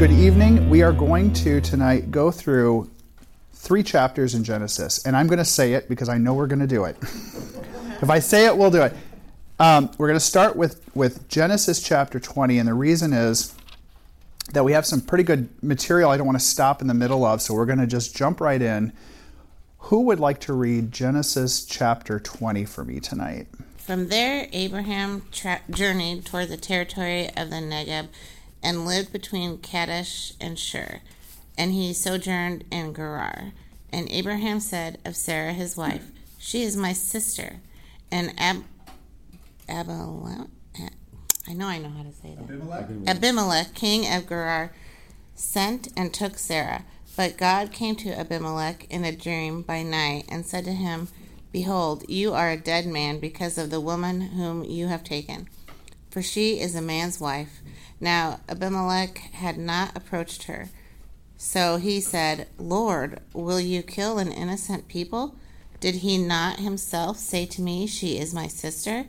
Good evening. We are going to tonight go through three chapters in Genesis, and I'm going to say it because I know we're going to do it. if I say it, we'll do it. Um, we're going to start with, with Genesis chapter 20, and the reason is that we have some pretty good material I don't want to stop in the middle of, so we're going to just jump right in. Who would like to read Genesis chapter 20 for me tonight? From there, Abraham tra- journeyed toward the territory of the Negeb and lived between Kadesh and Shur. And he sojourned in Gerar. And Abraham said of Sarah his wife, She is my sister. And Ab- Abimelech, I know I know how to say that. Abimelech, Abimelech king of Gerar, sent and took Sarah. But God came to Abimelech in a dream by night and said to him, Behold, you are a dead man because of the woman whom you have taken, for she is a man's wife. Now Abimelech had not approached her. So he said, Lord, will you kill an innocent people? Did he not himself say to me, She is my sister?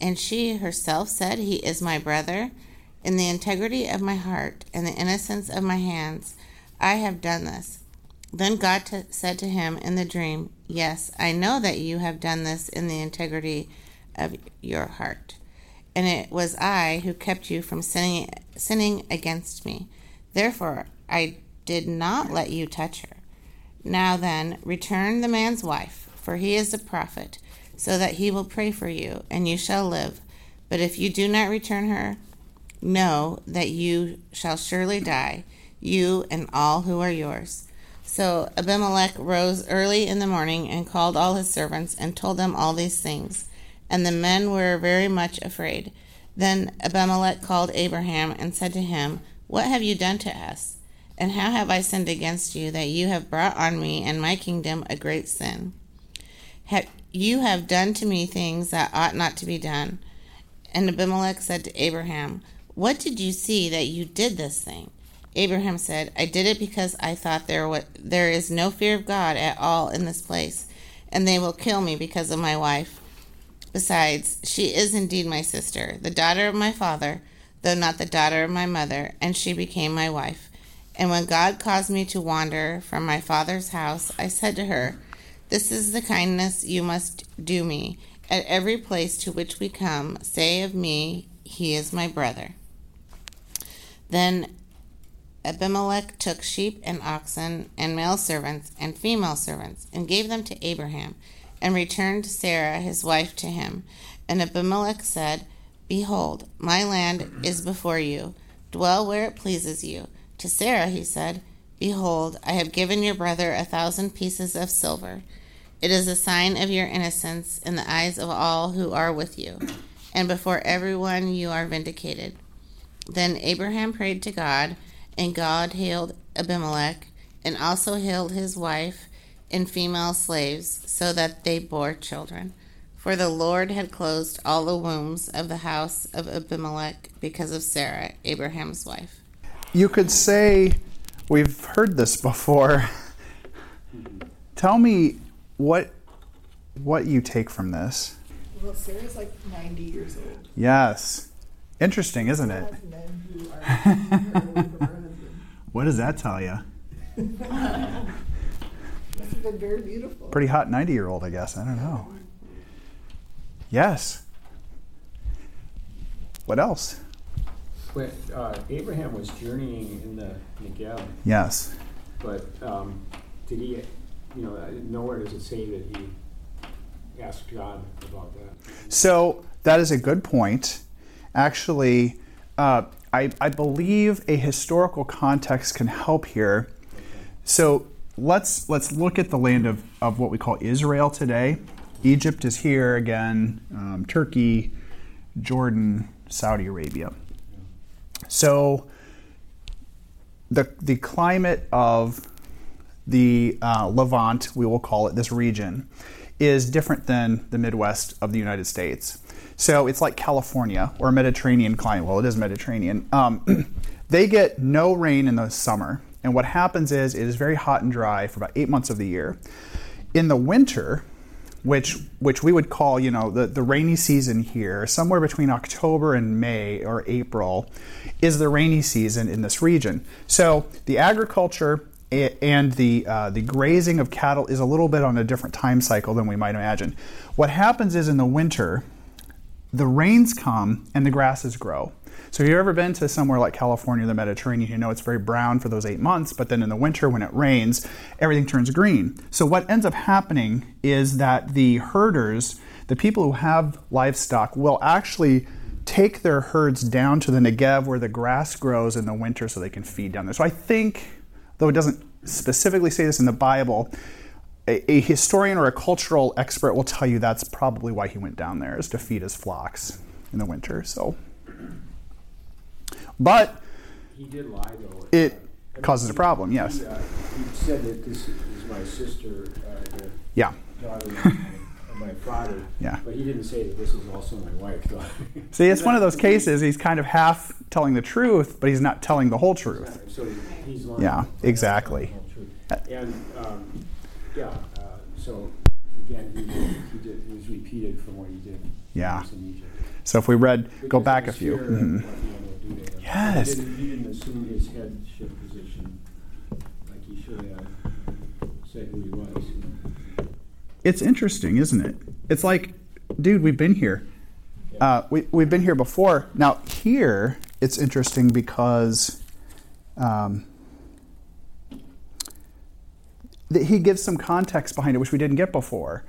And she herself said, He is my brother. In the integrity of my heart and the innocence of my hands, I have done this. Then God t- said to him in the dream, Yes, I know that you have done this in the integrity of your heart. And it was I who kept you from sinning, sinning against me. Therefore, I did not let you touch her. Now then, return the man's wife, for he is a prophet, so that he will pray for you, and you shall live. But if you do not return her, know that you shall surely die, you and all who are yours. So Abimelech rose early in the morning and called all his servants and told them all these things. And the men were very much afraid. Then Abimelech called Abraham and said to him, What have you done to us? And how have I sinned against you that you have brought on me and my kingdom a great sin? You have done to me things that ought not to be done. And Abimelech said to Abraham, What did you see that you did this thing? Abraham said, I did it because I thought there, was, there is no fear of God at all in this place, and they will kill me because of my wife. Besides, she is indeed my sister, the daughter of my father, though not the daughter of my mother, and she became my wife. And when God caused me to wander from my father's house, I said to her, This is the kindness you must do me. At every place to which we come, say of me, He is my brother. Then Abimelech took sheep and oxen and male servants and female servants and gave them to Abraham and returned Sarah his wife to him. And Abimelech said, Behold, my land is before you. Dwell where it pleases you. To Sarah he said, Behold, I have given your brother a thousand pieces of silver. It is a sign of your innocence in the eyes of all who are with you, and before everyone you are vindicated. Then Abraham prayed to God and God healed Abimelech, and also healed his wife and female slaves, so that they bore children. For the Lord had closed all the wombs of the house of Abimelech because of Sarah, Abraham's wife. You could say, we've heard this before. Tell me what what you take from this. Well, Sarah's like 90 years old. Yes. Interesting, isn't it? What does that tell you? Must have been very beautiful. Pretty hot 90 year old, I guess. I don't know. Yes. What else? When uh, Abraham was journeying in the Negev, Yes. but um, did he, you know, nowhere does it say that he asked God about that. So that is a good point. Actually, uh, I, I believe a historical context can help here. So let's let's look at the land of, of what we call Israel today. Egypt is here again, um, Turkey, Jordan, Saudi Arabia. So the the climate of the uh, Levant, we will call it this region, is different than the Midwest of the United States. So it's like California or Mediterranean climate. Well, it is Mediterranean. Um, they get no rain in the summer. And what happens is it is very hot and dry for about eight months of the year. In the winter, which which we would call, you know, the, the rainy season here, somewhere between October and May or April, is the rainy season in this region. So the agriculture and the uh, the grazing of cattle is a little bit on a different time cycle than we might imagine. What happens is in the winter, the rains come and the grasses grow. So if you've ever been to somewhere like California, or the Mediterranean, you know it's very brown for those eight months, but then in the winter when it rains, everything turns green. So what ends up happening is that the herders, the people who have livestock, will actually take their herds down to the Negev where the grass grows in the winter so they can feed down there. So I think, though it doesn't specifically say this in the Bible, a, historian or a cultural expert will tell you that's probably why he went down there is to feed his flocks in the winter. So but He did lie though. It Uh, I mean, causes a problem, yes. He, uh, he said that this is my sister, uh, the yeah, daughter of my, father. Yeah. But he didn't say that this is also my wife. see, it's one of those cases. He's kind of half telling the truth, but he's not telling the whole truth. So he's lying. Yeah, exactly. Telling the whole truth. And, um, yeah, uh, so again, he, he did, it was repeated from what he did. Yeah. in Egypt. So if we read, go back a few. fear of what he would do to. Yes. He didn't, he didn't assume his headship position like he should have said who he was. It's interesting, isn't it? It's like, dude, we've been here. Uh, we, we've been here before. Now, here, it's interesting because um, that he gives some context behind it, which we didn't get before.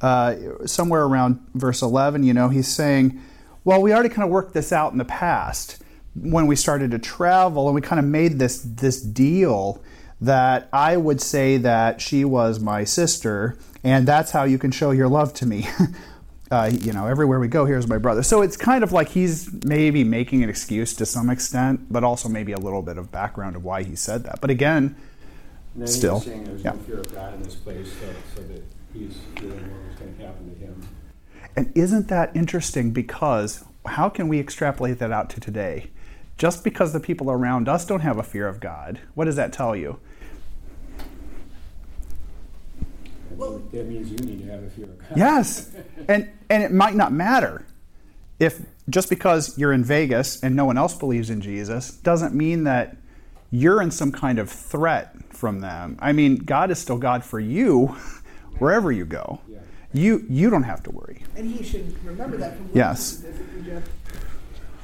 Uh, somewhere around verse 11, you know, he's saying, well, we already kind of worked this out in the past when we started to travel, and we kind of made this this deal that I would say that she was my sister, and that's how you can show your love to me. uh, you know, everywhere we go, here's my brother. So it's kind of like he's maybe making an excuse to some extent, but also maybe a little bit of background of why he said that. But again, Still, he there's yeah. no fear of God in this place, so, so that he's fearing what was going to happen to him. And isn't that interesting? Because how can we extrapolate that out to today? Just because the people around us don't have a fear of God, what does that tell you? Well- that means you need to have a fear of God. Yes. And and it might not matter. If just because you're in Vegas and no one else believes in Jesus doesn't mean that you're in some kind of threat from them. I mean, God is still God for you wherever you go. Yeah. You you don't have to worry. And he should remember that from Yes.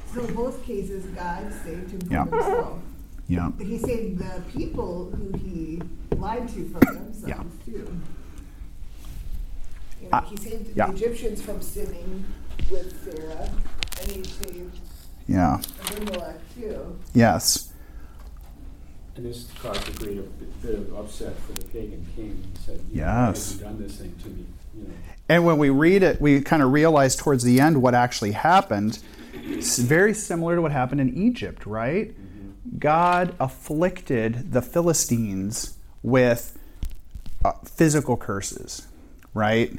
Specifically, Jeff. So in both cases, God saved him from Yeah. himself. Yeah. He saved the people who he lied to from themselves Yeah. too. You know, Uh, he saved yeah. the Egyptians from sinning with Sarah, and he saved Yeah. Abimelech too. Yes. And this caused a great bit of upset for the pagan king. He said, you know, Yes. Why have you done this thing to me? You know, And when we read it, we kind of realize towards the end what actually happened. It's very similar to what happened in Egypt, right? God afflicted the Philistines with uh, physical curses, right?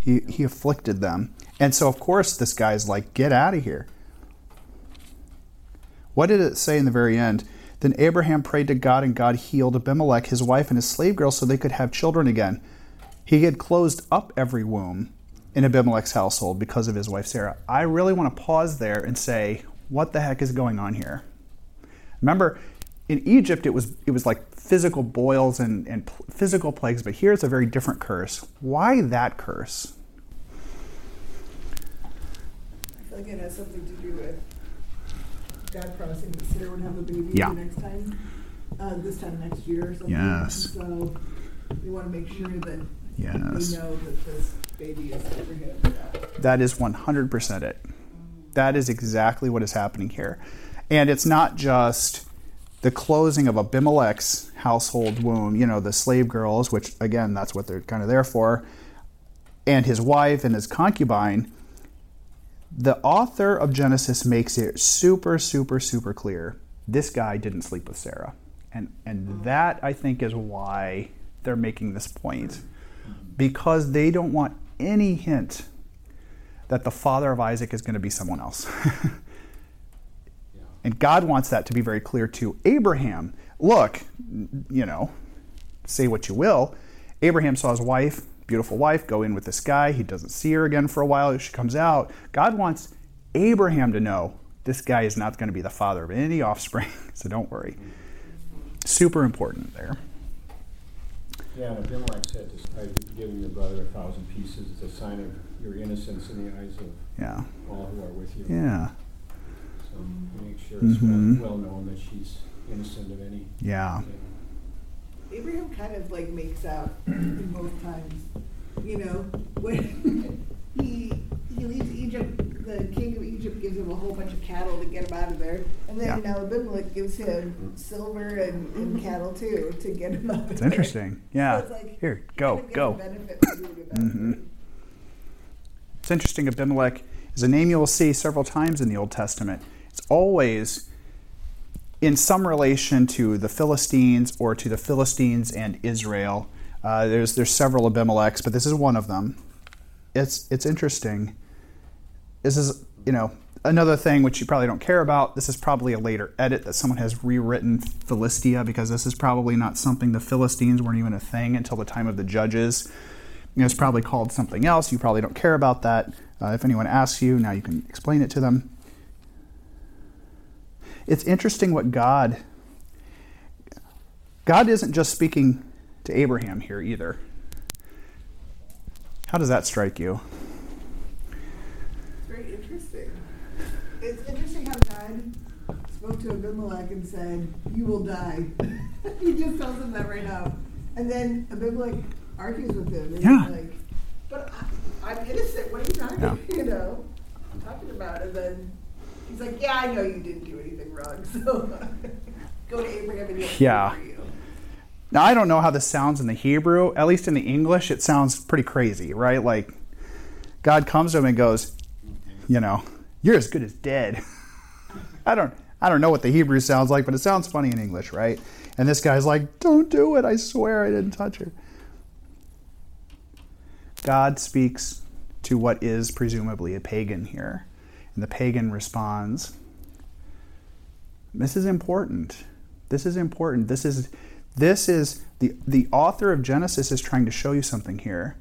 He, he afflicted them. And so, of course, this guy's like, get out of here. What did it say in the very end? Then Abraham prayed to God, and God healed Abimelech, his wife, and his slave girl so they could have children again. He had closed up every womb in Abimelech's household because of his wife Sarah. I really want to pause there and say, what the heck is going on here? Remember, in Egypt, it was it was like physical boils and, and physical plagues, but here it's a very different curse. Why that curse? I feel like it has something to do with God promising that Sarah would have a baby Yeah. the next time, uh, this time next year or something. Yes. So we want to make sure that Yes. we know that this baby is Abraham. That is 100% it. That is exactly what is happening here. And it's not just the closing of Abimelech's household womb, you know, the slave girls, which again, that's what they're kind of there for, and his wife and his concubine. The author of Genesis makes it super, super, super clear this guy didn't sleep with Sarah. And, and that, I think, is why they're making this point. Because they don't want any hint that the father of Isaac is going to be someone else. and God wants that to be very clear to Abraham. Look, you know, say what you will. Abraham saw his wife, beautiful wife, go in with this guy. He doesn't see her again for a while. She comes out. God wants Abraham to know this guy is not going to be the father of any offspring, so don't worry. Super important there. Yeah, and Abimelech said, I've given your brother a thousand pieces as a sign of your innocence in the eyes of Yeah. all who are with you. Yeah. So make sure it's Mhm. well, well known that she's innocent of any. Yeah. Abraham kind of like makes out in both times. You know, when he he leaves Egypt, the king of Egypt gives him a whole bunch of cattle to get him out of there, and then Yeah. Abimelech gives him silver and, and cattle too to get him out of It's interesting. Yeah. So it's like, Here, go, kind of gets go. a benefit for doing a bad Mhm. It's interesting. Abimelech is a name you will see several times in the Old Testament. It's always in some relation to the Philistines or to the Philistines and Israel. Uh, there's there's several Abimelechs, but this is one of them. It's it's interesting. This is you know another thing which you probably don't care about. This is probably a later edit that someone has rewritten Philistia because this is probably not something the Philistines weren't even a thing until the time of the judges. You know, it's probably called something else. You probably don't care about that. Uh, if anyone asks you, now you can explain it to them. It's interesting what God. God isn't just speaking to Abraham here either. How does that strike you? It's very interesting. It's interesting how God spoke to Abimelech and said, "You will die." he just tells him that right now, and then Abimelech argues with him. And Yeah. He's like, "But I, I'm innocent. What are you talking? Yeah. You know, I'm talking about?" And then he's like, "Yeah, I know you didn't do anything wrong. So go to Abraham and he'll Yeah. for you." Now, I don't know how this sounds in the Hebrew. At least in the English, it sounds pretty crazy, right? Like, God comes to him and goes, you know, you're as good as dead. I don't, I don't know what the Hebrew sounds like, but it sounds funny in English, right? And this guy's like, don't do it. I swear I didn't touch her. God speaks to what is presumably a pagan here. And the pagan responds, This is important. This is important. This is this is the the author of Genesis is trying to show you something here.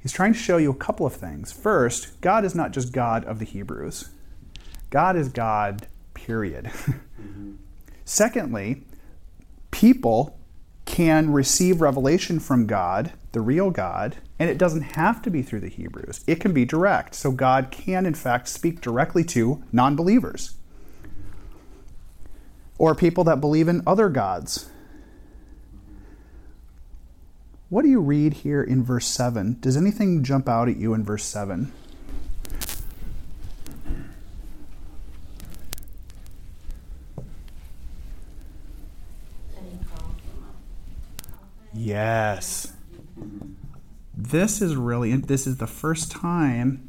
He's trying to show you a couple of things. First, God is not just God of the Hebrews. God is God, period. Secondly, people can receive revelation from God, the real God, and it doesn't have to be through the Hebrews. It can be direct. So God can, in fact, speak directly to non believers or people that believe in other gods. What do you read here in verse 7? Does anything jump out at you in verse 7? And he called him a prophet. Yes. This is really this is the first time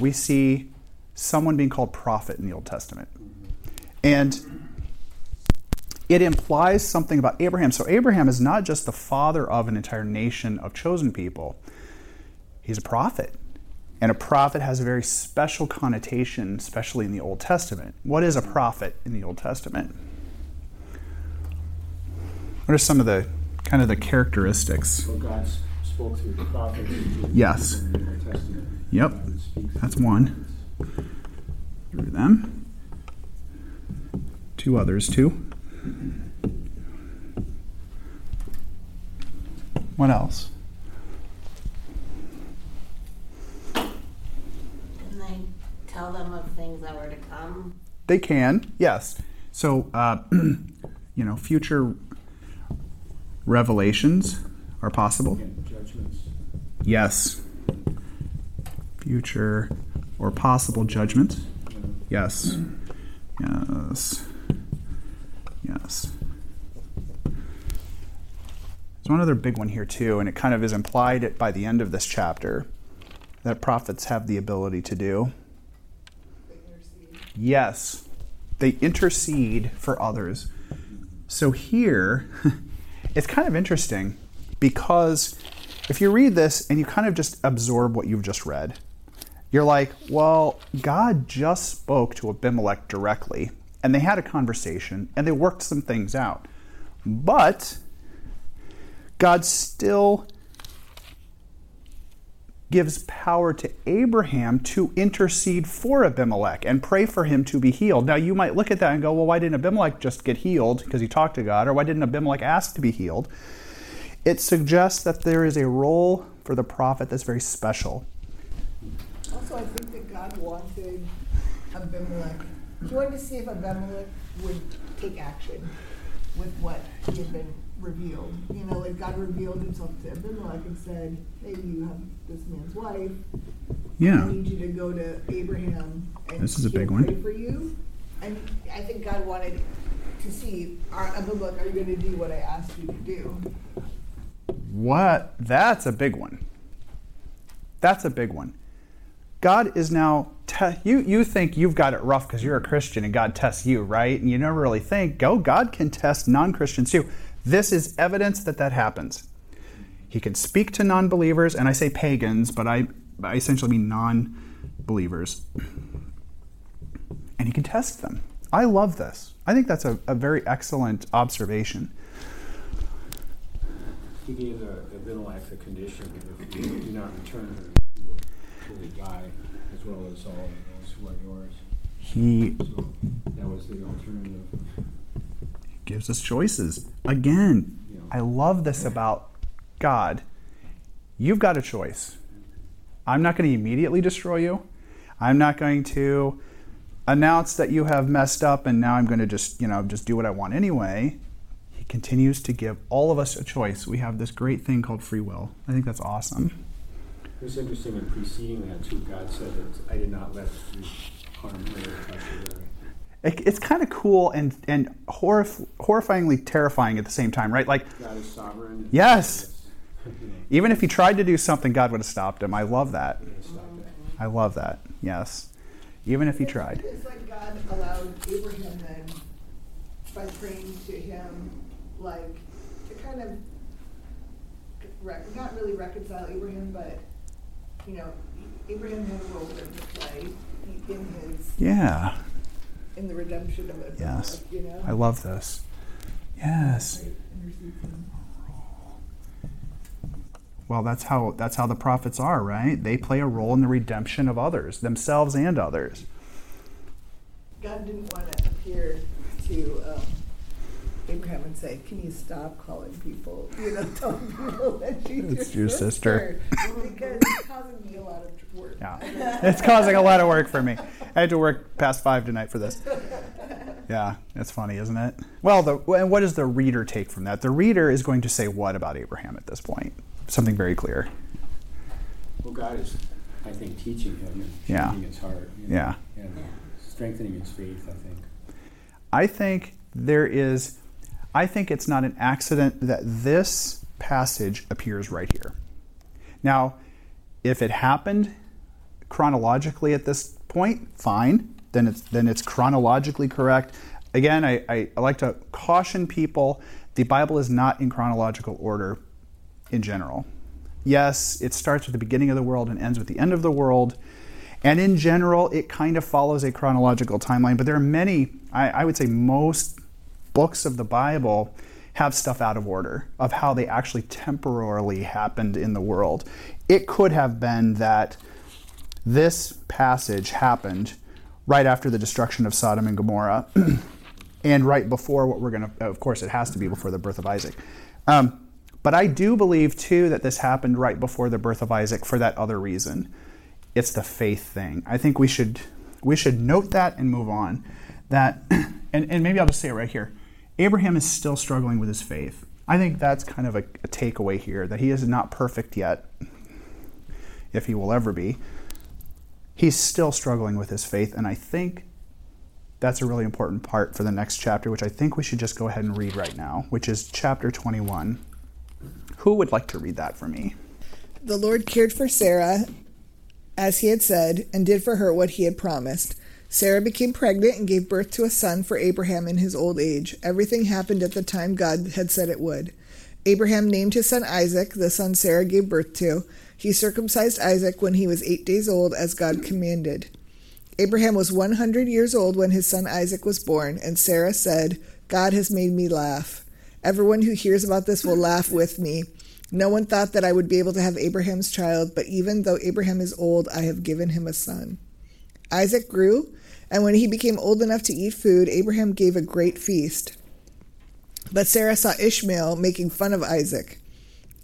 we see someone being called prophet in the Old Testament. And it implies something about Abraham. So Abraham is not just the father of an entire nation of chosen people. He's a prophet. And a prophet has a very special connotation, especially in the Old Testament. What is a prophet in the Old Testament? What are some of the kind of the characteristics? Well, God spoke through the prophets. Yes. In the. Yep, that's one. Through them. Two others, too. What else? Didn't they tell them of things that were to come? They can, yes. So, uh, you know, future revelations are possible. Judgments. Yes. Future or possible judgment. Yes. Yes. Yes. There's one other big one here, too, and it kind of is implied by the end of this chapter that prophets have the ability to do. Yes, they intercede for others. So here, it's kind of interesting because if you read this and you kind of just absorb what you've just read, you're like, well, God just spoke to Abimelech directly, and they had a conversation and they worked some things out. But God still gives power to Abraham to intercede for Abimelech and pray for him to be healed. Now, you might look at that and go, well, why didn't Abimelech just get healed because he talked to God? Or why didn't Abimelech ask to be healed? It suggests that there is a role for the prophet that's very special. Also, I think that God wanted Abimelech. He wanted to see if Abimelech would take action with what he had been revealed. You know, like God revealed himself to Abimelech and said, Hey, you have this man's wife. Yeah. I need you to go to Abraham and This is a big one. for you. And I think God wanted to see, uh, are, Abimelech, are you going to do what I asked you to do? What? That's a big one. That's a big one. God is now te- you you think you've got it rough because you're a Christian and God tests you, right? And you never really think, "Go, God can test non-Christians too." This is evidence that that happens. He can speak to non-believers, and I say pagans, but I, I essentially mean non-believers, and he can test them. I love this. I think that's a, a very excellent observation. He gave the Abimelech a condition if you do not return, surely die, as well as all of those who are yours. He So that was the alternative. gives us choices. Again, You know. I love this about God. You've got a choice. I'm not going to immediately destroy you. I'm not going to announce that you have messed up and now I'm going to just, you know, just do what I want anyway. He continues to give all of us a choice. We have this great thing called free will. I think that's awesome. It's interesting in preceding that too, God said that I did not let you harm her or touch her. It, it's kind of cool and and horrif- horrifyingly terrifying at the same time, right? Like God is sovereign. Yes. Even if he tried to do something, God would have stopped him. I love that. he has stopped that. I love that. Yes. Even if he tried. It's like God allowed Abraham then, by praying to him, like to kind of rec- not really reconcile Abraham, but you know, Abraham had a role there to play in his Yeah. in the redemption of it. Yes. You know. I love this. Yes. Right, intercedes him. Well, that's how that's how the prophets are, right? They play a role in the redemption of others, themselves and others. God didn't want to appear to um, Abraham and say, "Can you stop calling people? You know, telling people that she's It's your, your sister." because it's causing me a lot of work. Yeah. It's causing a lot of work for me. I had to work past 5 tonight for this. Yeah, it's funny, isn't it? Well, the and what does the reader take from that? The reader is going to say what about Abraham at this point? Something very clear. Well, God is, I think, teaching him and Yeah. changing his heart. you know, Yeah. And strengthening his faith, I think. I think there is, I think it's not an accident that this passage appears right here. Now, if it happened chronologically at this point, fine. Then it's then it's chronologically correct. Again, I, I, I like to caution people: the Bible is not in chronological order in general. Yes, it starts with the beginning of the world and ends with the end of the world. And in general, it kind of follows a chronological timeline. But there are many, I, I would say most books of the Bible have stuff out of order of how they actually temporarily happened in the world. It could have been that this passage happened right after the destruction of Sodom and Gomorrah and right before what we're going to, of course, it has to be before the birth of Isaac. Um, but I do believe, too, that this happened right before the birth of Isaac for that other reason. It's the faith thing. I think we should we should note that and move on. That and, and maybe I'll just say it right here. Abraham is still struggling with his faith. I think that's kind of a, a takeaway here that he is not perfect yet, if he will ever be. He's still struggling with his faith, and I think that's a really important part for the next chapter, which I think we should just go ahead and read right now, which is chapter 21. Who would like to read that for me? The Lord cared for Sarah as he had said, and did for her what he had promised. Sarah became pregnant and gave birth to a son for Abraham in his old age. Everything happened at the time God had said it would. Abraham named his son Isaac, the son Sarah gave birth to. He circumcised Isaac when he was eight days old, as God commanded. Abraham was 100 years old when his son Isaac was born, and Sarah said, God has made me laugh. Everyone who hears about this will laugh with me. No one thought that I would be able to have Abraham's child, but even though Abraham is old, I have given him a son. Isaac grew, and when he became old enough to eat food, Abraham gave a great feast. But Sarah saw Ishmael making fun of Isaac.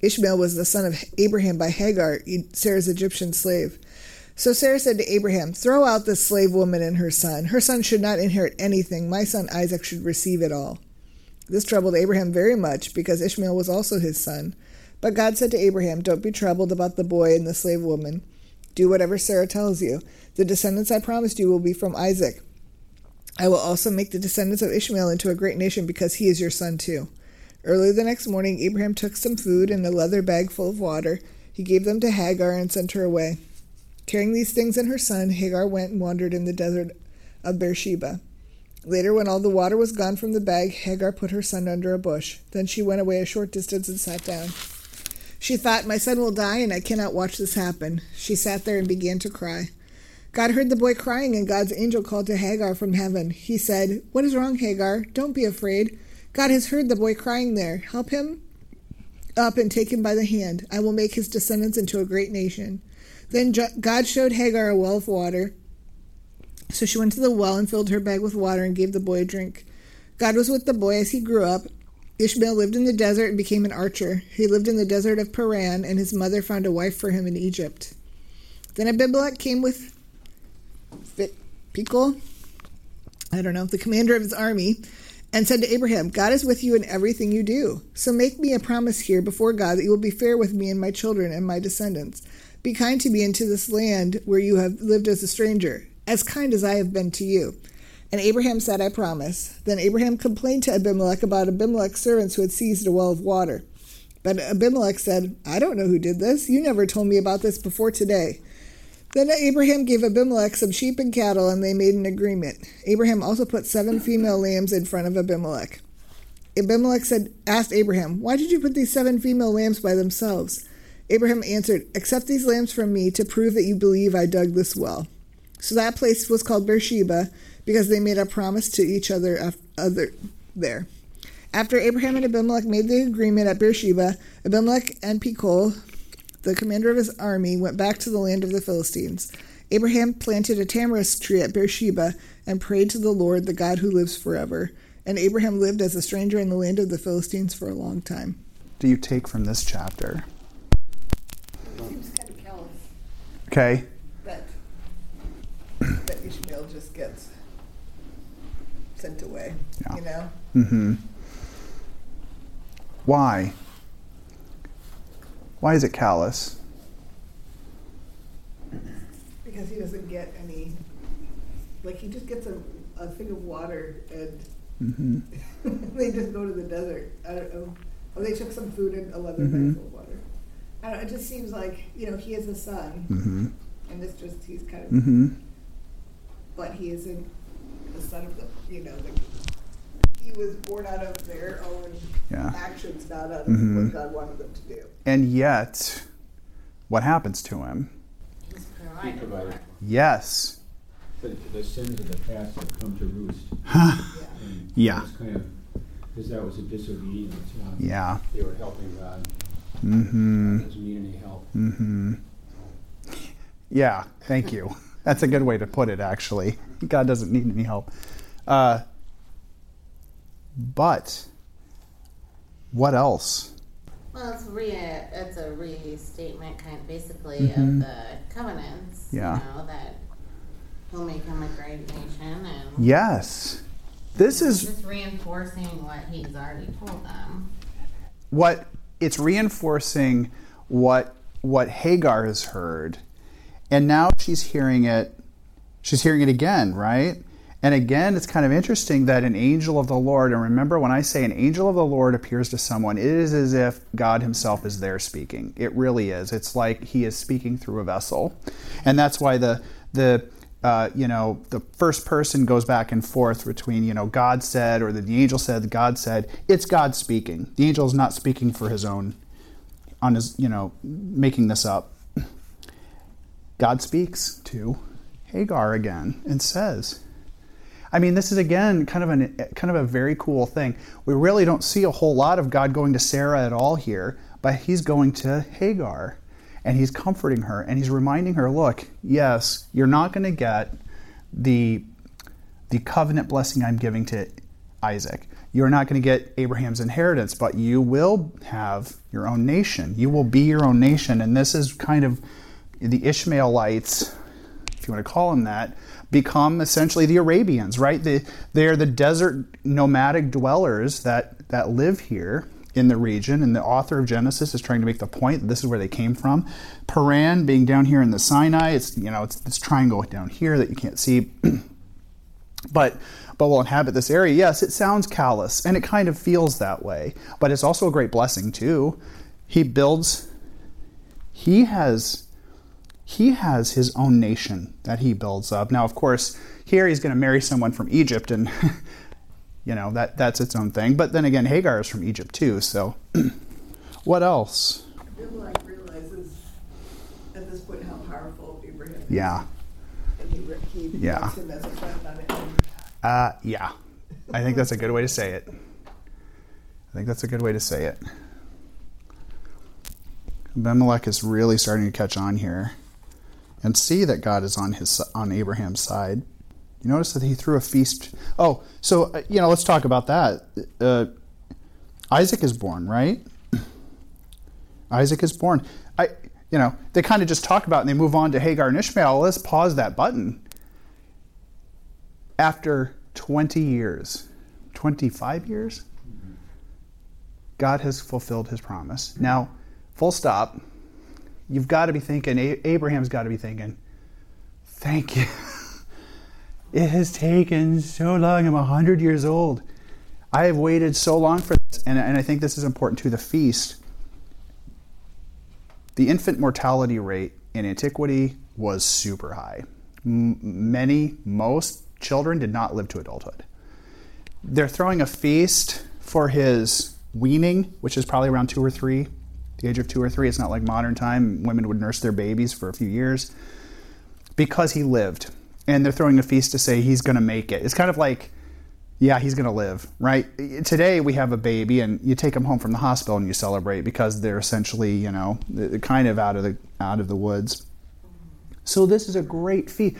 Ishmael was the son of Abraham by Hagar, Sarah's Egyptian slave. So Sarah said to Abraham, Throw out this slave woman and her son. Her son should not inherit anything. My son Isaac should receive it all. This troubled Abraham very much, because Ishmael was also his son. But God said to Abraham, Don't be troubled about the boy and the slave woman. Do whatever Sarah tells you. The descendants I promised you will be from Isaac. I will also make the descendants of Ishmael into a great nation because he is your son too. Early the next morning, Abraham took some food and a leather bag full of water. He gave them to Hagar and sent her away. Carrying these things and her son, Hagar went and wandered in the desert of Beersheba. Later, when all the water was gone from the bag, Hagar put her son under a bush. Then she went away a short distance and sat down. She thought, My son will die, and I cannot watch this happen. She sat there and began to cry. God heard the boy crying, and God's angel called to Hagar from heaven. He said, What is wrong, Hagar? Don't be afraid. God has heard the boy crying there. Help him up and take him by the hand. I will make his descendants into a great nation. Then God showed Hagar a well of water. So she went to the well and filled her bag with water and gave the boy a drink. God was with the boy as he grew up, Ishmael lived in the desert and became an archer. He lived in the desert of Paran, and his mother found a wife for him in Egypt. Then Abimelech came with Phicol, I don't know, the commander of his army, and said to Abraham, God is with you in everything you do. So make me a promise here before God that you will be fair with me and my children and my descendants. Be kind to me into this land where you have lived as a stranger, as kind as I have been to you. And Abraham said, I promise. Then Abraham complained to Abimelech about Abimelech's servants who had seized a well of water. But Abimelech said, I don't know who did this. You never told me about this before today. Then Abraham gave Abimelech some sheep and cattle, and they made an agreement. Abraham also put seven female lambs in front of Abimelech. Abimelech said, asked Abraham, Why did you put these seven female lambs by themselves? Abraham answered, Accept these lambs from me to prove that you believe I dug this well. So that place was called Beersheba because they made a promise to each other, other there. After Abraham and Abimelech made the agreement at Beersheba, Abimelech and Phicol, the commander of his army, went back to the land of the Philistines. Abraham planted a tamarisk tree at Beersheba and prayed to the Lord, the God who lives forever. And Abraham lived as a stranger in the land of the Philistines for a long time. Do you take from this chapter? Seems kind of callous. Okay. That, that Ishmael just gets sent away. Yeah. You know? Mm-hmm. Why? Why is it callous? Because he doesn't get any, like, he just gets a, a thing of water and Mm-hmm. they just go to the desert. I don't know. Or they took some food and a leather Mhm. bag full of water. I don't know. It just seems like, you know, he is a son. Mm-hmm. And it's just, he's kind of, Mm-hmm. but he isn't the son of the, you know, the, he was born out of their own Yeah. actions, not out of Mhm. what God wanted them to do. And yet, what happens to him? He's He provided provided. for. Yes. The, the sins of the past have come to roost. Yeah. Yeah. It's kind of, because that was a disobedience. uh, Yeah. They were helping God. Mm-hmm. Doesn't need any help. Mm-hmm. Yeah, thank you. That's a good way to put it, actually. God doesn't need any help. Uh, but what else? Well, it's re it's a restatement, kind of basically, Mhm. of the covenants. Yeah. You know that he'll make him a great nation, and Yes. This is just reinforcing what he's already told them. what it's reinforcing what what Hagar has heard. And now she's hearing it she's hearing it again, right? And again, it's kind of interesting that an angel of the Lord, and remember when I say an angel of the Lord appears to someone, it is as if God Himself is there speaking. It really is. It's like He is speaking through a vessel. And that's why the, the, uh, you know, the first person goes back and forth between, you know, God said or the, the angel said, God said. It's God speaking. The angel is not speaking for his own, on his, you know, making this up. God speaks to Hagar again and says, I mean, this is again kind of an kind of a very cool thing. We really don't see a whole lot of God going to Sarah at all here, but he's going to Hagar and he's comforting her and he's reminding her, look, yes, you're not going to get the the covenant blessing I'm giving to Isaac. You're not going to get Abraham's inheritance, but you will have your own nation. You will be your own nation. And this is kind of the Ishmaelites, if you want to call them that, become essentially the Arabians, right? They, they're the desert nomadic dwellers that, that live here in the region. And the author of Genesis is trying to make the point that this is where they came from. Paran being down here in the Sinai, it's, you know, it's this triangle down here that you can't see. but but will inhabit this area. Yes, it sounds callous and it kind of feels that way, but it's also a great blessing too. He builds he has he has his own nation that he builds up. Now, of course, here he's going to marry someone from Egypt and you know, that that's its own thing. But then again, Hagar is from Egypt too, so what else? Abimelech realizes at this point how powerful Abraham is. Yeah. And he, he Yeah. him as a friend, not an enemy. Uh, yeah. I think that's a good way to say it. I think that's a good way to say it. Abimelech is really starting to catch on here and see that God is on his on Abraham's side. You notice that he threw a feast. Oh, so uh, you know, let's talk about that. Uh, Isaac is born, right? Isaac is born. I, you know, they kind of just talk about and they move on to Hagar and Ishmael. Let's pause that button after 20 years, 25 years, God has fulfilled his promise. Now, full stop. You've got to be thinking, Abraham's got to be thinking, thank you. it has taken so long. I'm 100 years old. I have waited so long for this. And, and I think this is important to the feast. The infant mortality rate in antiquity was super high. M- many, most children did not live to adulthood. They're throwing a feast for his weaning, which is probably around two or three, the age of two or three. It's not like modern time. Women would nurse their babies for a few years because he lived. And they're throwing a feast to say he's going to make it. It's kind of like, yeah, he's going to live, right? Today we have a baby and you take them home from the hospital and you celebrate because they're essentially, you know, kind of out of the out of the woods. So this is a great feast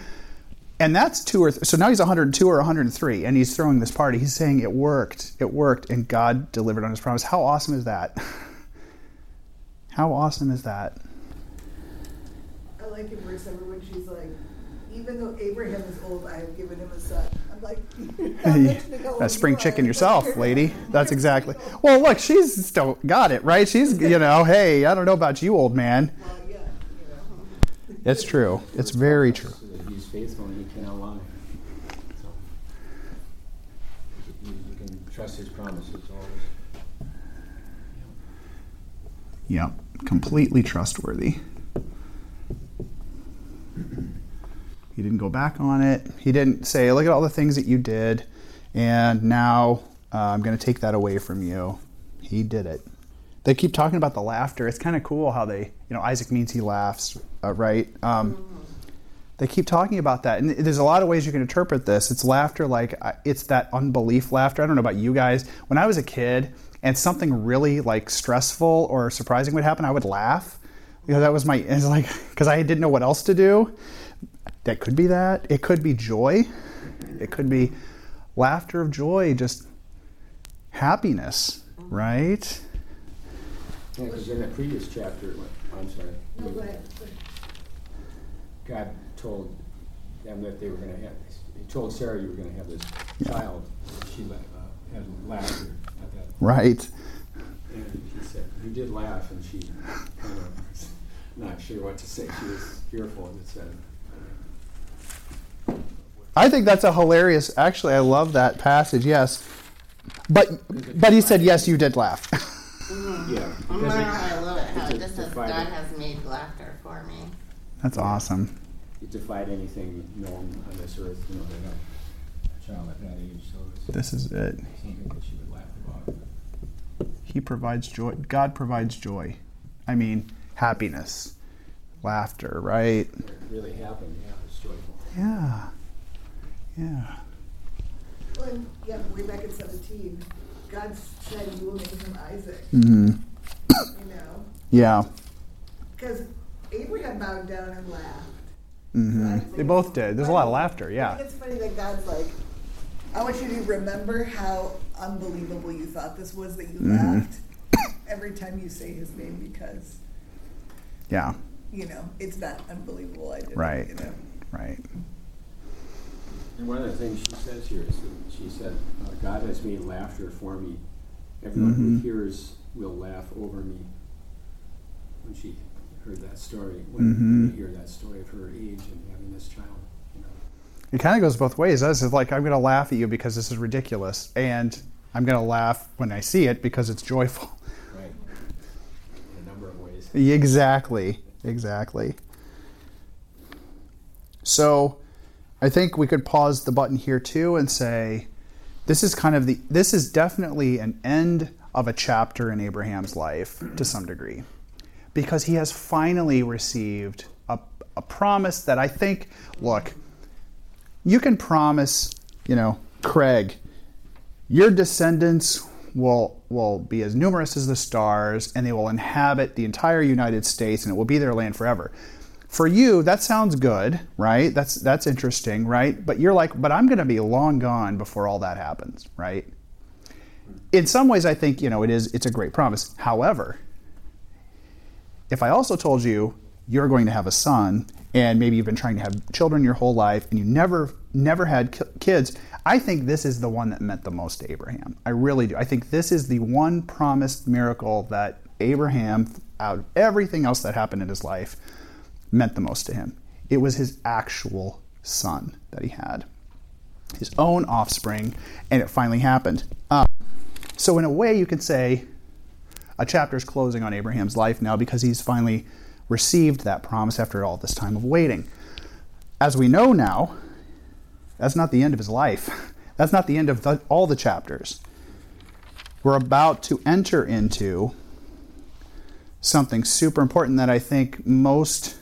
and that's two or th- so now he's 102 or 103 and he's throwing this party he's saying it worked it worked and god delivered on his promise how awesome is that how awesome is that? I like in verse seven when she's like, even though Abraham is old, I have given him a son. I'm like, a spring chicken yourself lady. That's exactly well look she's still got it right? She's you know hey i don't know about you old man. Well, yeah, you know. it's true. It's very true. He's faithful and he cannot lie. So you, you can trust his promises always. Yep, completely trustworthy. He didn't go back on it. He didn't say, "Look at all the things that you did, and now uh, I'm going to take that away from you." He did it. They keep talking about the laughter. It's kind of cool how they, you know, Isaac means he laughs, uh, right? Um, they keep talking about that, and there's a lot of ways you can interpret this. It's laughter, like uh, it's that unbelief laughter. I don't know about you guys. When I was a kid, and something really like stressful or surprising would happen, I would laugh because that was my. It's like because I didn't know what else to do. That could be that. It could be joy. It could be laughter of joy, just happiness, right? Yeah, because in the previous chapter, I'm sorry, No, go ahead. God told them that they were going to have, he told Sarah you were going to have this Yeah. child. She uh, had laughter at that. Right. And he said, you did laugh, and she kind of was not sure what to say. She was fearful and it said, I think that's a hilarious. Actually, I love that passage. Yes, but but he said yes, you did laugh. yeah. I because it- I love it how it's it just says defied- God has made laughter for me. That's awesome. It defied anything known on this earth, you know, to have a child at that age, so This is it. something that she would laugh about. He provides joy. God provides joy. I mean, happiness, laughter, right? It really happened, yeah, it's joyful. Yeah. Yeah. Well, and, yeah, way back in seventeen, God said you will name him Isaac. Mm-hmm. you know, Yeah. because Abraham bowed down and laughed. Mm-hmm. Right? They both did. There's a lot of laughter. I Yeah. think it's funny that God's like, I want you to remember how unbelievable you thought this was that you Mhm. laughed every time you say his name because, Yeah. you know, it's not unbelievable. I did Right. you know. Right. And one of the things she says here is that she said, uh, God has made laughter for me. Everyone who Mhm. hears will laugh over me. When she heard that story, when Mhm. you hear that story of her age and having this child, you know. It kind of goes both ways. doesn't? It's like I'm going to laugh at you because this is ridiculous, and I'm going to laugh when I see it because it's joyful. Right. In a number of ways. Exactly. Exactly. So, I think we could pause the button here too and say, this is kind of the this is definitely an end of a chapter in Abraham's life to some degree, because he has finally received a, a promise that I think, look, you can promise, you know, Craig, your descendants will will be as numerous as the stars and they will inhabit the entire United States and it will be their land forever. For you, that sounds good, right? That's that's interesting, right? But you're like, but I'm going to be long gone before all that happens, right? In some ways I think, you know, it is it's a great promise. However, if I also told you you're going to have a son and maybe you've been trying to have children your whole life and you never never had kids i think this is the one that meant the most to abraham. I really do. I think this is the one promised miracle that abraham out of everything else that happened in his life meant the most to him. It was his actual son that he had his own offspring and it finally happened. Um, so in a way you could say a chapter is closing on Abraham's life now because he's finally received that promise after all this time of waiting. As we know now, that's not the end of his life. That's not the end of the, all the chapters. We're about to enter into something super important that I think most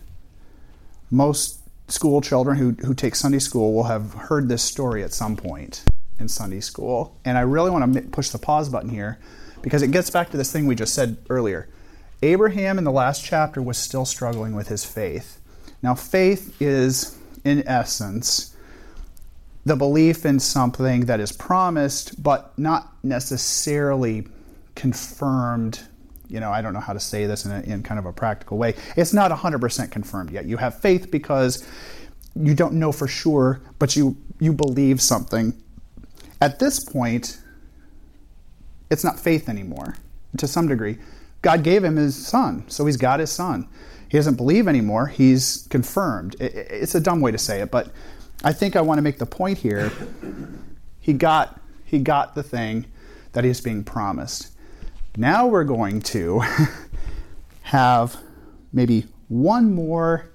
most school children who, who take Sunday school will have heard this story at some point in Sunday school. And I really want to push the pause button here because it gets back to this thing we just said earlier. Abraham in the last chapter was still struggling with his faith. Now, faith is, in essence, the belief in something that is promised but not necessarily confirmed. You know, I don't know how to say this in, a, in kind of a practical way. It's not 100% confirmed yet. You have faith because you don't know for sure, but you, you believe something. At this point, it's not faith anymore to some degree. God gave him his son, so he's got his son. He doesn't believe anymore, he's confirmed. It's a dumb way to say it, but I think I want to make the point here. He got he got the thing that he's being promised. Now we're going to have maybe one more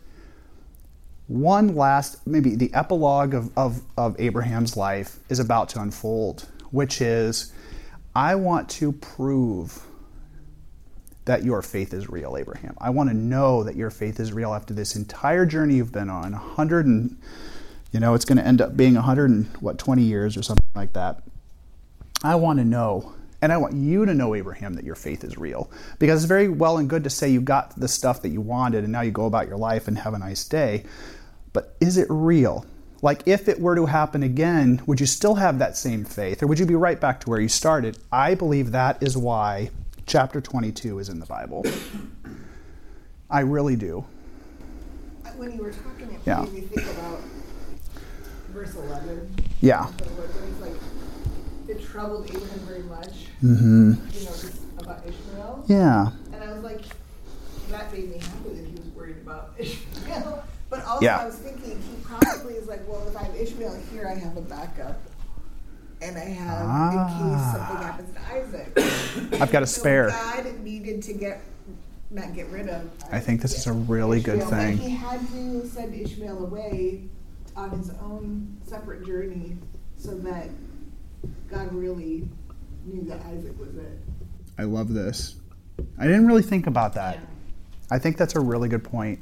one last maybe the epilogue of, of, of Abraham's life is about to unfold, which is I want to prove that your faith is real, Abraham. I want to know that your faith is real after this entire journey you've been on, 100 and you know, it's going to end up being 100 and what 20 years or something like that. I want to know and I want you to know, Abraham, that your faith is real. Because it's very well and good to say you got the stuff that you wanted and now you go about your life and have a nice day. But is it real? Like, if it were to happen again, would you still have that same faith? Or would you be right back to where you started? I believe that is why chapter 22 is in the Bible. I really do. When you were talking, it Yeah. made me think about verse 11. Yeah. Like, it troubled Abraham very much, Mm-hmm. you know, about Ishmael. Yeah. And I was like, that made me happy that he was worried about Ishmael. But also, Yeah. I was thinking he probably is like, well, if I have Ishmael here, I have a backup. And I have, in case something Ah. happens to Isaac. I've got a So spare. God needed to get, not get rid of. I think this is a really good Ishmael, but thing. he had to send Ishmael away on his own separate journey so that God really knew that Isaac was it. I love this. I didn't really think about that. I think that's a really good point.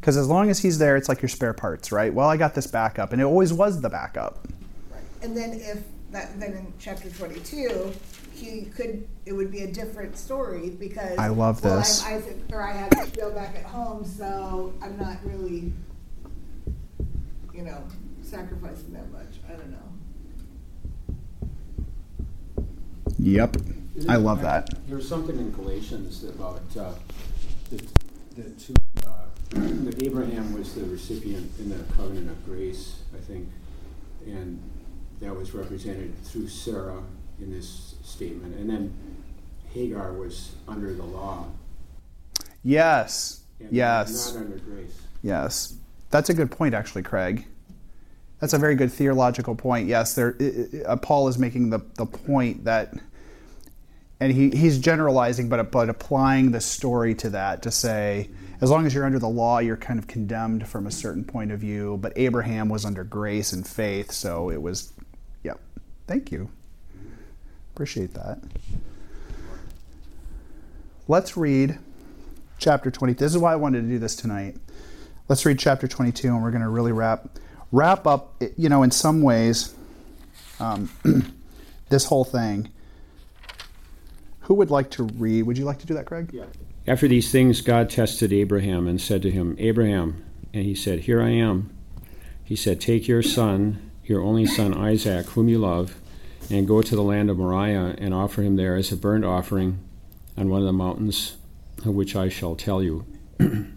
Because as long as he's there, it's like your spare parts, right? Well, I got this backup, and it always was the backup. Right. And then if that then in chapter 22 he could it would be a different story because I love well, this. I'm Isaac or I have Ishmael back at home, so I'm not really, you know, sacrificing that much. I don't know. Yep. I love that. There's something in Galatians about uh, that, that, to, uh, that Abraham was the recipient in the covenant of grace, I think, and that was represented through Sarah in this statement, and then Hagar was under the law. Yes. And Yes. Not under grace. Yes. That's a good point, actually, Craig. That's a very good theological point. Yes, there, uh, Paul is making the, the point that, and he, he's generalizing, but, but applying the story to that to say, as long as you're under the law, you're kind of condemned from a certain point of view. But Abraham was under grace and faith, so it was, yep. Thank you. Appreciate that. Let's read chapter 20. This is why I wanted to do this tonight. Let's read chapter 22, and we're going to really wrap wrap up. You know, in some ways, um, this whole thing. Who would like to read? Would you like to do that, Craig? Yeah. After these things, God tested Abraham and said to him, Abraham, and he said, Here I am. He said, Take your son, your only son Isaac, whom you love, and go to the land of Moriah and offer him there as a burnt offering on one of the mountains of which I shall tell you.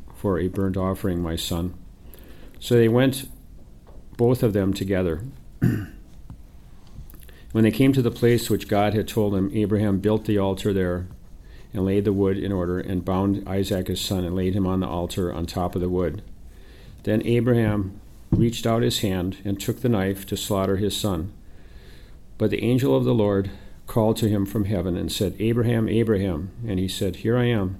for a burnt offering, my son. So they went both of them together. when they came to the place which God had told him, Abraham built the altar there and laid the wood in order and bound Isaac his son and laid him on the altar on top of the wood. Then Abraham reached out his hand and took the knife to slaughter his son. But the angel of the Lord called to him from heaven and said, Abraham, Abraham. And he said, Here I am.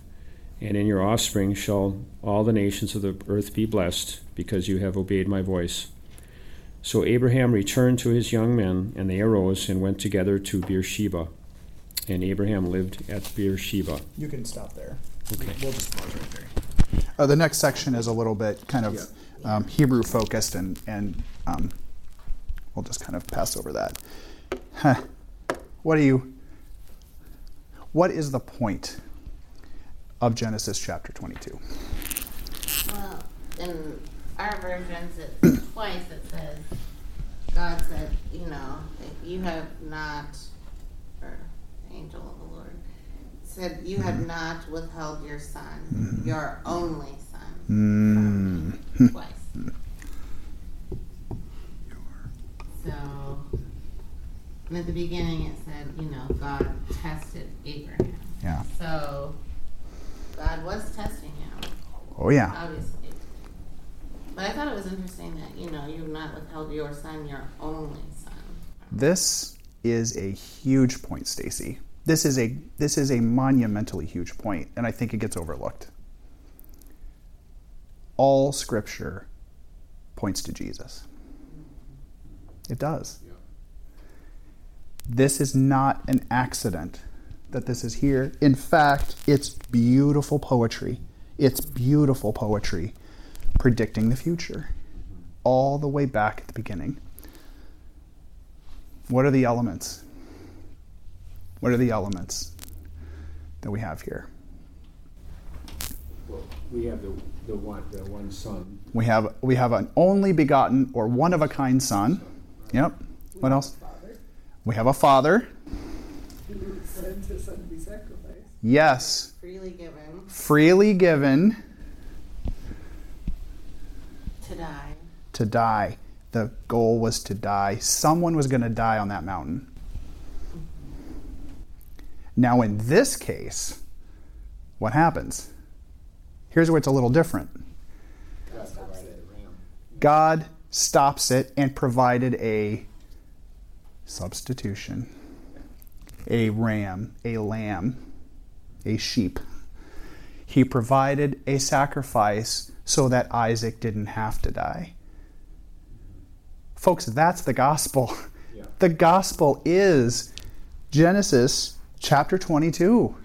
and in your offspring shall all the nations of the earth be blessed, because you have obeyed my voice. So Abraham returned to his young men, and they arose and went together to Beersheba. And Abraham lived at Beersheba. You can stop there. Okay. We'll just pause right there. Uh, the next section is a little bit kind of um, Hebrew focused, and and um, we'll just kind of pass over that. Huh. What do you? What is the point of Genesis chapter twenty-two? Well, in our versions, it's twice it says, God said, you know, that you have not, or angel of the Lord, said, you have mm-hmm. not withheld your son, mm-hmm. your only son, me. Mm-hmm. Twice. So, And at the beginning, it said, you know, God tested Abraham. Yeah. So God was testing him, Oh, yeah. obviously. But I thought it was interesting that, you know, you've not withheld your son, your only son. This is a huge point, Stacy. This is a this is a monumentally huge point, and I think it gets overlooked. All scripture points to Jesus. It does. Yeah. This is not an accident that this is here. In fact, it's beautiful poetry. It's beautiful poetry predicting the future all the way back at the beginning. What are the elements? What are the elements that we have here? Well, we have the, the one, the one son. We have we have an only begotten or one of a kind son. Yep. What else? We have a father. Sent his son to be sacrificed. Yes. Freely given Freely given to die. to die. The goal was to die. Someone was going to die on that mountain. Mm-hmm. Now, in this case, what happens? Here's where it's a little different. God provided a ram. God stops it and provided a substitution a ram, a lamb, a sheep. He provided a sacrifice so that Isaac didn't have to die. Folks, that's the gospel. Yeah. The gospel is Genesis chapter 22.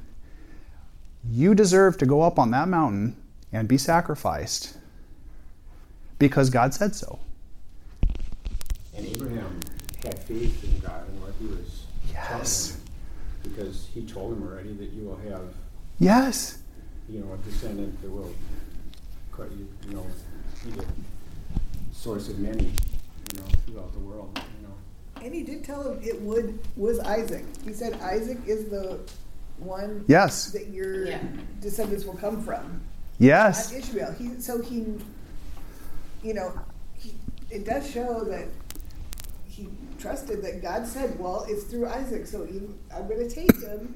You deserve to go up on that mountain and be sacrificed because God said so. And Abraham had faith in God and what he was Yes. Telling him. Because he told him already that you will have, Yes. you know, a descendant that will, cut you you know, be the source of many, you know, throughout the world, you know. And he did tell him it would was Isaac. He said Isaac is the one Yes. that your Yeah. descendants will come from. Yes. Not Ishmael. He so he, you know, he, it does show that he trusted that God said, "Well, it's through Isaac, so he, I'm going to take him,"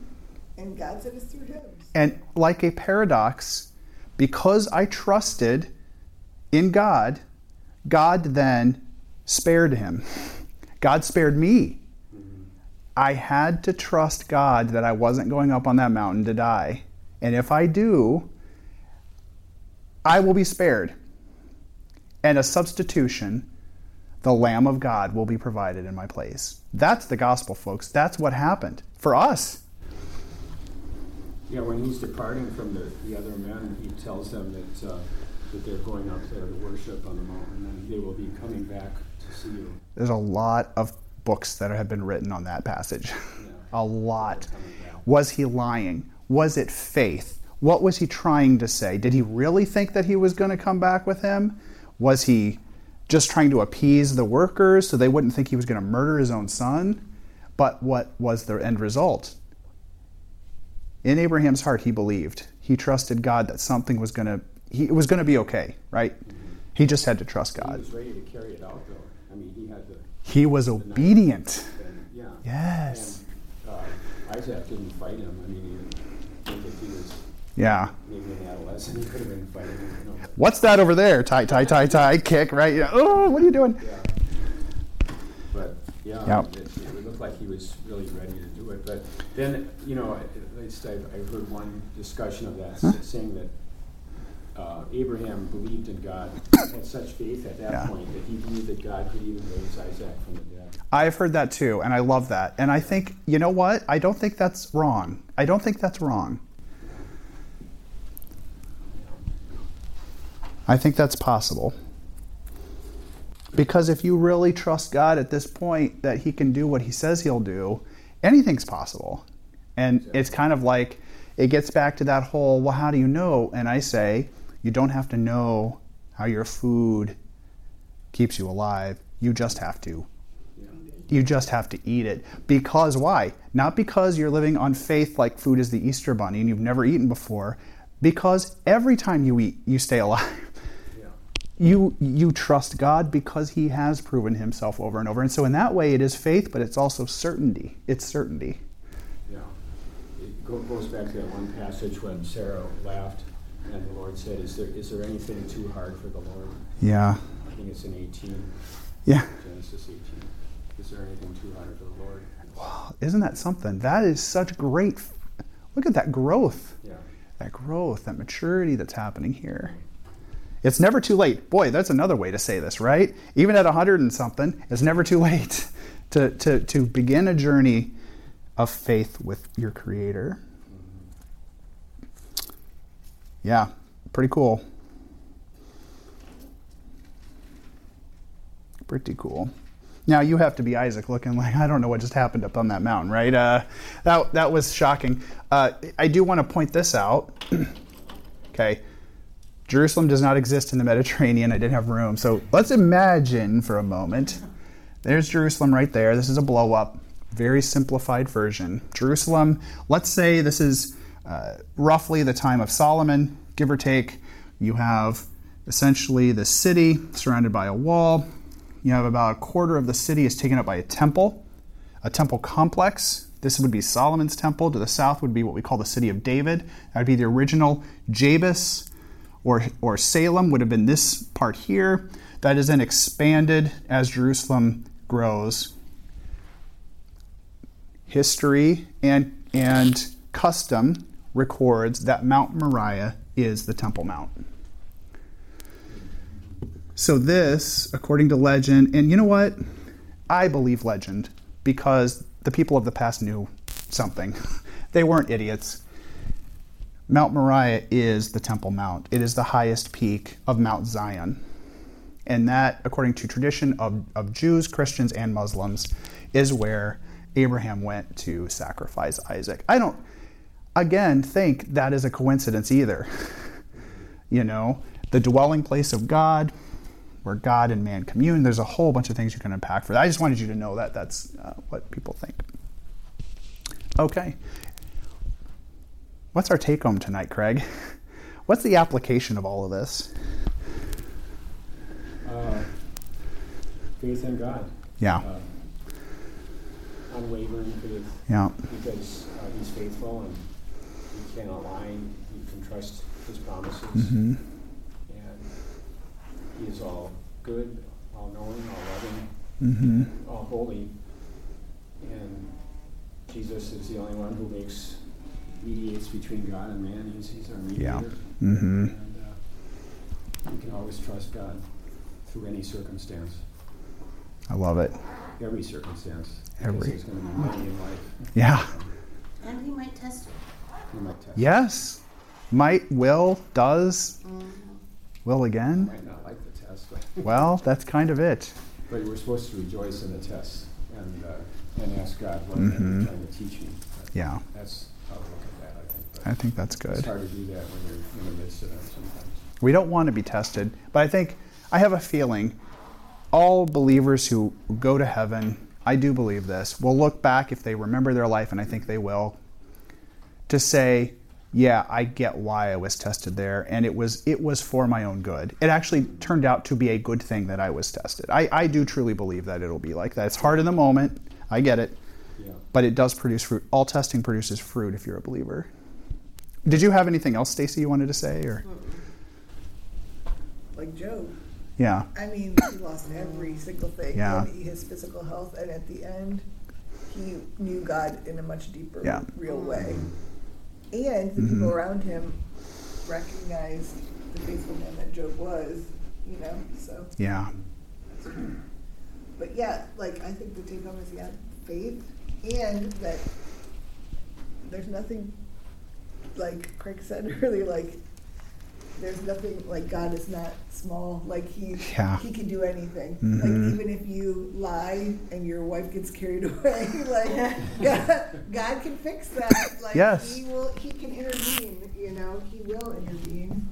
and God said it's through him. And like a paradox, because I trusted in God, God then spared him. God spared me. Mm-hmm. I had to trust God that I wasn't going up on that mountain to die. And if I do, I will be spared. And a substitution, the Lamb of God, will be provided in my place. That's the gospel, folks. That's what happened for us. Yeah, when he's departing from the, the other men, he tells them that, uh, that they're going up there to worship on the mountain and they will be coming back to see you. There's a lot of books that have been written on that passage. Yeah. A lot. Was he lying? Was it faith? What was he trying to say? Did he really think that he was going to come back with him? Was he just trying to appease the workers so they wouldn't think he was going to murder his own son? But what was the end result? In Abraham's heart, he believed. He trusted God that something was going to, he, it was going to be okay, right? He just had to trust God. He was ready to carry it out, though. I mean, he had the, He was obedient. and, yeah. Yes. And uh, Isaac didn't fight him. I mean, he, if he was Yeah. maybe an adolescent, could have been fighting. You know. What's that over there? Tie, tie, tie, tie, kick, right? Yeah. Oh, what are you doing? Yeah. But yeah, Yep. it, it looked like he was really ready to do it. But then, you know, at least I've, I've heard one discussion of that s- saying that uh, Abraham believed in God, had such faith at that Yeah. point that he believed that God could even raise Isaac from the dead. I've heard that too, and I love that. And I think, you know what? I don't think that's wrong. I don't think that's wrong. I think that's possible. Because if you really trust God at this point that He can do what He says He'll do, anything's possible. And it's kind of like it gets back to that whole, well, how do you know? And I say, you don't have to know how your food keeps you alive. You just have to. You just have to eat it. Because why? Not because you're living on faith like food is the Easter bunny and you've never eaten before. Because every time you eat, you stay alive. You you trust God because He has proven Himself over and over. And so in that way, it is faith, but it's also certainty. It's certainty. Yeah. It goes back to that one passage when Sarah laughed and the Lord said, Is there, is there anything too hard for the Lord? Yeah. I think it's in 18, Yeah. Genesis 18. Is there anything too hard for the Lord? Wow, isn't that something? That is such great. Look at that growth. Yeah. That growth, that maturity that's happening here. It's never too late. Boy, that's another way to say this, right? Even at 100 and something, it's never too late to, to, to begin a journey of faith with your Creator. Yeah, pretty cool. Pretty cool. Now you have to be Isaac, looking like I don't know what just happened up on that mountain, right? Uh, that that was shocking. Uh, I do want to point this out. okay, Jerusalem does not exist in the Mediterranean. I didn't have room, so let's imagine for a moment. There's Jerusalem right there. This is a blow up, very simplified version. Jerusalem. Let's say this is uh, roughly the time of Solomon, give or take. You have essentially the city surrounded by a wall. You have about a quarter of the city is taken up by a temple, a temple complex. This would be Solomon's temple. To the south would be what we call the city of David. That would be the original Jebus or, or Salem, would have been this part here. That is then expanded as Jerusalem grows. History and, and custom records that Mount Moriah is the Temple Mount. So, this, according to legend, and you know what? I believe legend because the people of the past knew something. they weren't idiots. Mount Moriah is the Temple Mount, it is the highest peak of Mount Zion. And that, according to tradition of, of Jews, Christians, and Muslims, is where Abraham went to sacrifice Isaac. I don't, again, think that is a coincidence either. you know, the dwelling place of God, where God and man commune. There's a whole bunch of things you can unpack for that. I just wanted you to know that that's uh, what people think. Okay. What's our take home tonight, Craig? What's the application of all of this? Uh, faith in God. Yeah. Uh, unwavering faith. Yeah. Because uh, He's faithful and He cannot lie. You can trust His promises. hmm And He is all good, all knowing, all loving, hmm all holy. And Jesus is the only one who makes mediates between God and man. He's, he's our Yeah. mediator. hmm And uh, we can always trust God through any circumstance, I love it. every circumstance. Every. there's going to be many in life. Yeah. And he might test you. You might test. Yes. Might, will, does, Mm-hmm. will You again. might not like the test, but, Well, that's kind of it. but we're supposed to rejoice in the test and, uh, and ask God what Mhm. mm trying to teach me. But Yeah. That's how to look at that, I think. But I think that's It's good. hard to do that when you're in the midst of it sometimes. We don't want to be tested, but I think I have a feeling all believers who go to heaven, I do believe this, will look back if they remember their life, and I think they will, to say, yeah, I get why I was tested there, and it was it was for my own good. It actually turned out to be a good thing that I was tested. I, I do truly believe that it'll be like that. It's hard in the moment, I get it, Yeah. but it does produce fruit. All testing produces fruit if you're a believer. Did you have anything else, Stacy, you wanted to say, or Like Job. yeah? I mean, he lost every single thing. Yeah. His physical health, and at the end, he knew God in a much deeper, Yeah. real way. And the Mhm. people around him recognized the faithful man that Job was, you know, so. Yeah. But yeah, like, I think the take home is, yeah, faith, and that there's nothing, like Craig said earlier, like, there's nothing, like, God is not small, like, he, Yeah. he can do anything. Mhm. Like, even if you lie and your wife gets carried away, like, God, God can fix that. Like, Yes. he will, he can intervene, you know, he will intervene.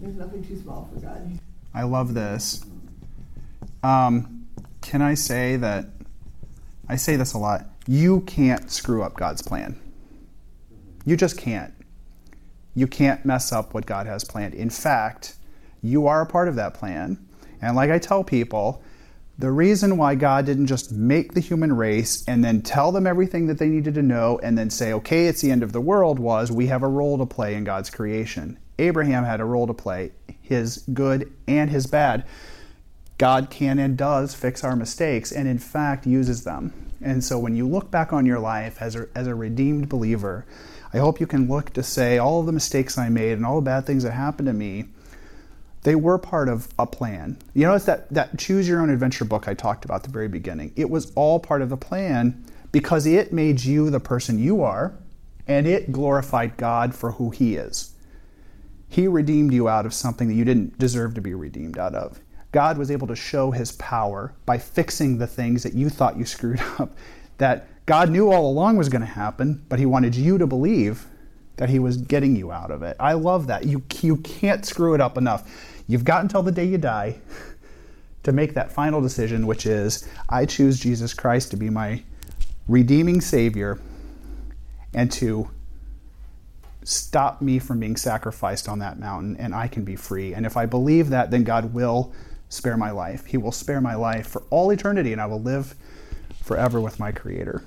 There's nothing too small for God. I love this. Um, can I say that? I say this a lot. You can't screw up God's plan. You just can't. You can't mess up what God has planned. In fact, You are a part of that plan. And like I tell people, the reason why God didn't just make the human race and then tell them everything that they needed to know and then say, okay, it's the end of the world was we have a role to play in God's creation. Abraham had a role to play, his good and his bad. God can and does fix our mistakes and, in fact, uses them. And so when you look back on your life as a, as a redeemed believer, I hope you can look to say all the mistakes I made and all the bad things that happened to me they were part of a plan. You it's that, that choose your own adventure book I talked about at the very beginning. It was all part of the plan because it made you the person you are and it glorified God for who He is. He redeemed you out of something that you didn't deserve to be redeemed out of. God was able to show His power by fixing the things that you thought you screwed up, that God knew all along was going to happen, but He wanted you to believe that He was getting you out of it. I love that. You, you can't screw it up enough. You've got until the day you die to make that final decision, which is I choose Jesus Christ to be my redeeming Savior and to stop me from being sacrificed on that mountain, and I can be free. And if I believe that, then God will spare my life. He will spare my life for all eternity, and I will live forever with my Creator.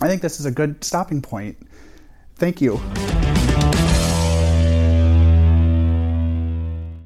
I think this is a good stopping point. Thank you.